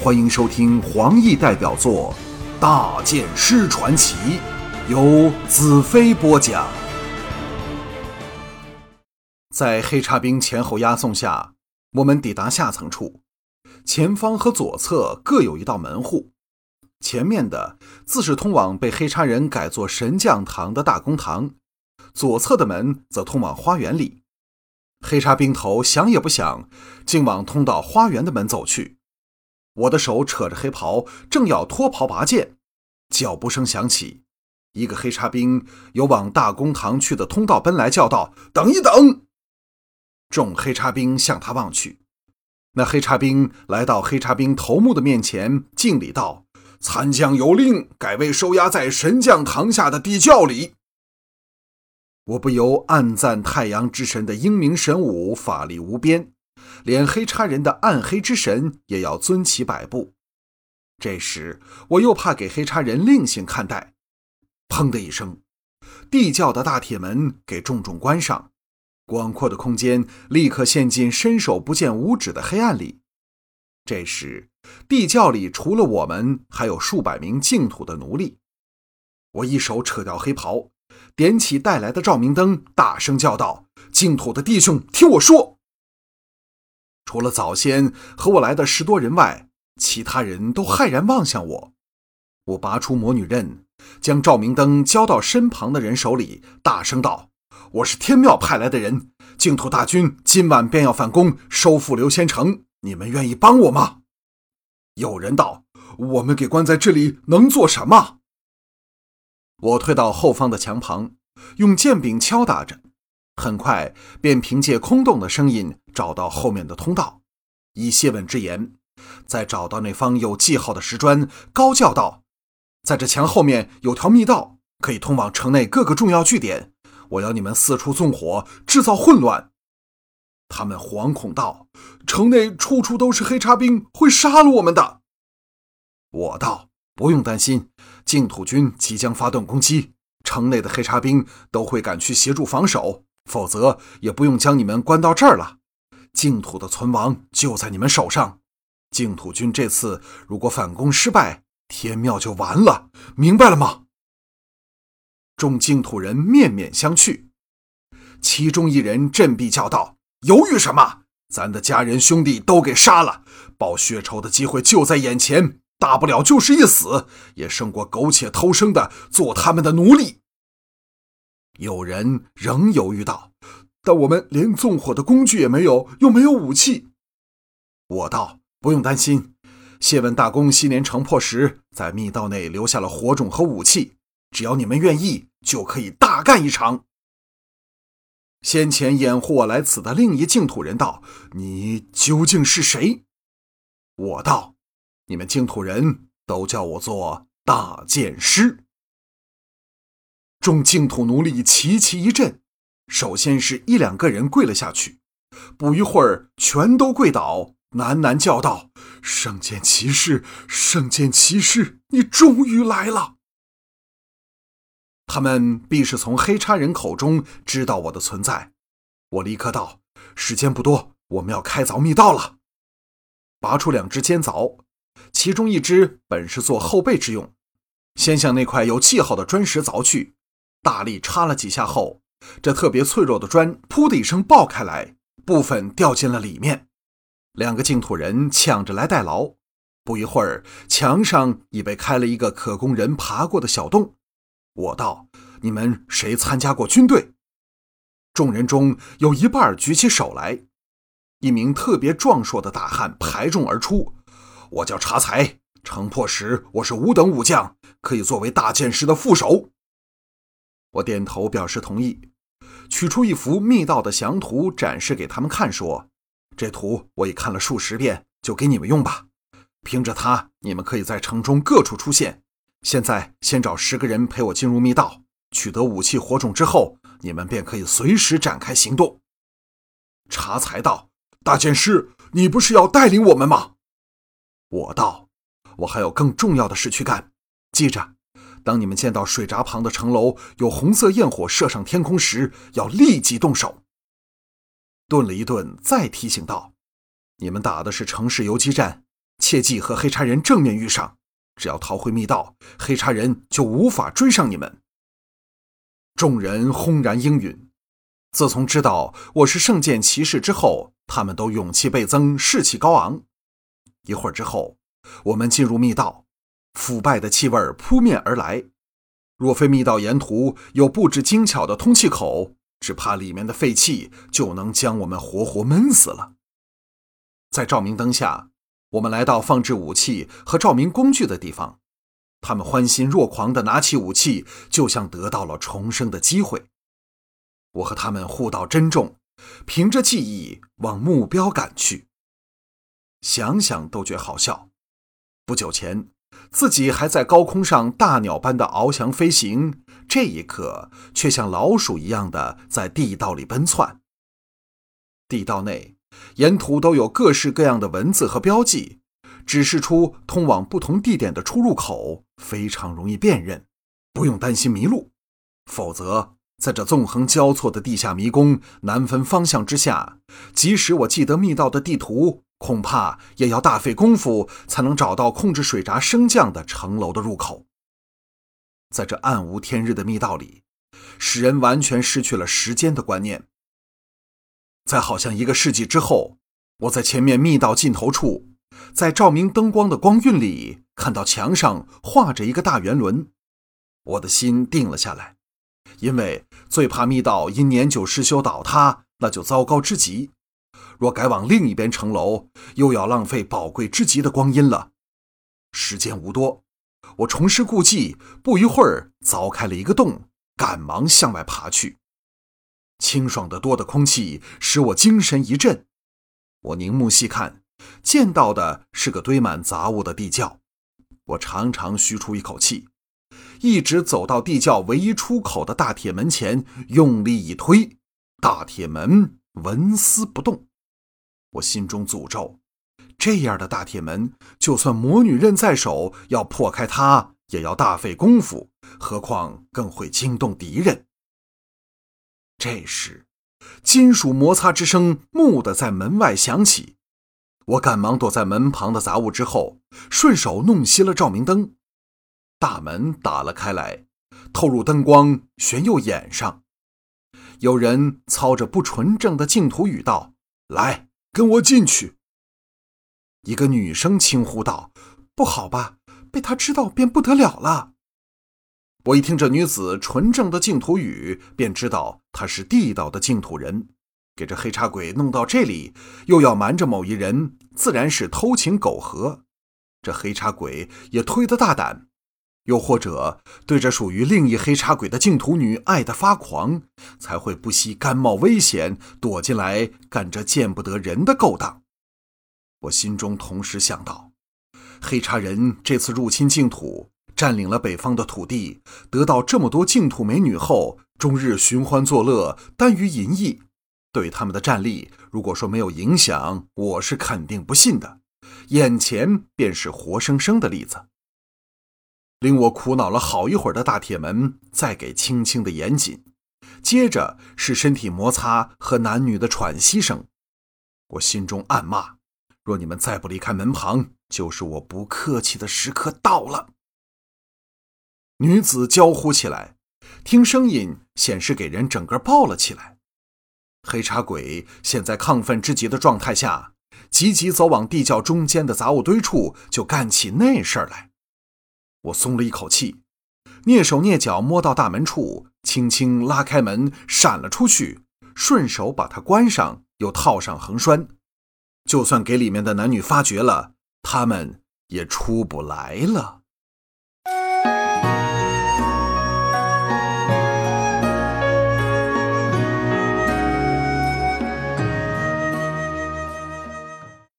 欢迎收听黄奕代表作《大剑师传奇》，由子飞播讲。在黑叉兵前后押送下，我们抵达下层处。前方和左侧各有一道门户，前面的自是通往被黑叉人改作神将堂的大公堂，左侧的门则通往花园里。黑叉兵头想也不想，竟往通到花园的门走去。我的手扯着黑袍，正要脱袍拔剑，脚步声响起，一个黑叉兵由往大公堂去的通道奔来，叫道：“等一等！”众黑叉兵向他望去，那黑叉兵来到黑叉兵头目的面前，敬礼道：“参将有令，改为收押在神将堂下的地窖里。”我不由暗赞太阳之神的英明神武，法力无边，连黑叉人的暗黑之神也要尊其百步。这时我又怕给黑叉人另行看待，砰的一声，地窖的大铁门给重重关上，广阔的空间立刻陷进伸手不见五指的黑暗里。这时地窖里除了我们，还有数百名净土的奴隶。我一手扯掉黑袍。点起带来的照明灯，大声叫道：“净土的弟兄，听我说！除了早先和我来的十多人外，其他人都骇然望向我。我拔出魔女刃，将照明灯交到身旁的人手里，大声道：‘我是天庙派来的人，净土大军今晚便要反攻，收复刘仙城。你们愿意帮我吗？’有人道：‘我们给关在这里能做什么？’”我退到后方的墙旁，用剑柄敲打着，很快便凭借空洞的声音找到后面的通道，以谢问之言，再找到那方有记号的石砖，高叫道：“在这墙后面有条密道，可以通往城内各个重要据点。我要你们四处纵火，制造混乱。”他们惶恐道：“城内处处都是黑叉兵，会杀了我们的。”我道。不用担心，净土军即将发动攻击，城内的黑叉兵都会赶去协助防守，否则也不用将你们关到这儿了。净土的存亡就在你们手上。净土军这次如果反攻失败，天庙就完了，明白了吗？众净土人面面相觑，其中一人振臂叫道：“犹豫什么？咱的家人兄弟都给杀了，报血仇的机会就在眼前。”大不了就是一死，也胜过苟且偷生的做他们的奴隶。有人仍犹豫道：“但我们连纵火的工具也没有，又没有武器。”我道：“不用担心，谢问大公昔年城破时，在密道内留下了火种和武器，只要你们愿意，就可以大干一场。”先前掩护我来此的另一净土人道：“你究竟是谁？”我道。你们净土人都叫我做大剑师。众净土奴隶齐齐一震，首先是一两个人跪了下去，不一会儿全都跪倒，喃喃叫道：“圣剑骑士，圣剑骑士，你终于来了！”他们必是从黑叉人口中知道我的存在。我立刻道：“时间不多，我们要开凿密道了。”拔出两只尖凿。其中一只本是做后背之用，先向那块有记号的砖石凿去，大力插了几下后，这特别脆弱的砖“噗”的一声爆开来，部分掉进了里面。两个净土人抢着来代劳，不一会儿，墙上已被开了一个可供人爬过的小洞。我道：“你们谁参加过军队？”众人中有一半举起手来，一名特别壮硕的大汉排众而出。我叫查才，城破时我是五等武将，可以作为大剑师的副手。我点头表示同意，取出一幅密道的详图展示给他们看，说：“这图我已看了数十遍，就给你们用吧。凭着它，你们可以在城中各处出现。现在先找十个人陪我进入密道，取得武器火种之后，你们便可以随时展开行动。”查才道：“大剑师，你不是要带领我们吗？”我道：“我还有更重要的事去干。记着，当你们见到水闸旁的城楼有红色焰火射上天空时，要立即动手。”顿了一顿，再提醒道：“你们打的是城市游击战，切忌和黑茶人正面遇上。只要逃回密道，黑茶人就无法追上你们。众人轰然应允。自从知道我是圣剑骑士之后，他们都勇气倍增，士气高昂。一会儿之后，我们进入密道，腐败的气味扑面而来。若非密道沿途有布置精巧的通气口，只怕里面的废气就能将我们活活闷死了。在照明灯下。我们来到放置武器和照明工具的地方，他们欢欣若狂地拿起武器，就像得到了重生的机会。我和他们互道珍重，凭着记忆往目标赶去。想想都觉好笑。不久前，自己还在高空上大鸟般的翱翔飞行，这一刻却像老鼠一样的在地道里奔窜。地道内。沿途都有各式各样的文字和标记，指示出通往不同地点的出入口，非常容易辨认，不用担心迷路。否则，在这纵横交错的地下迷宫难分方向之下，即使我记得密道的地图，恐怕也要大费功夫才能找到控制水闸升降的城楼的入口。在这暗无天日的密道里，使人完全失去了时间的观念。在好像一个世纪之后，我在前面密道尽头处，在照明灯光的光晕里，看到墙上画着一个大圆轮，我的心定了下来，因为最怕密道因年久失修倒塌，那就糟糕之极。若改往另一边城楼，又要浪费宝贵之极的光阴了。时间无多，我重施故技，不一会儿凿开了一个洞，赶忙向外爬去。清爽的多的空气使我精神一振，我凝目细看，见到的是个堆满杂物的地窖。我长长吁出一口气，一直走到地窖唯一出口的大铁门前，用力一推，大铁门纹丝不动。我心中诅咒：这样的大铁门，就算魔女刃在手，要破开它也要大费功夫，何况更会惊动敌人。这时，金属摩擦之声蓦地在门外响起，我赶忙躲在门旁的杂物之后，顺手弄熄了照明灯。大门打了开来，透入灯光，旋又掩上。有人操着不纯正的净土语道：“来，跟我进去。”一个女生轻呼道：“不好吧？被他知道便不得了了。”我一听这女子纯正的净土语，便知道她是地道的净土人。给这黑茶鬼弄到这里，又要瞒着某一人，自然是偷情苟合。这黑茶鬼也忒得大胆，又或者对这属于另一黑茶鬼的净土女爱得发狂，才会不惜甘冒危险躲进来干这见不得人的勾当。我心中同时想到，黑茶人这次入侵净土。占领了北方的土地，得到这么多净土美女后，终日寻欢作乐，耽于淫逸，对他们的战力，如果说没有影响，我是肯定不信的。眼前便是活生生的例子。令我苦恼了好一会儿的大铁门，再给轻轻的严紧，接着是身体摩擦和男女的喘息声。我心中暗骂：若你们再不离开门旁，就是我不客气的时刻到了。女子娇呼起来，听声音显示给人整个抱了起来。黑茶鬼现在亢奋之极的状态下，急急走往地窖中间的杂物堆处，就干起那事儿来。我松了一口气，蹑手蹑脚摸到大门处，轻轻拉开门，闪了出去，顺手把它关上，又套上横栓。就算给里面的男女发觉了，他们也出不来了。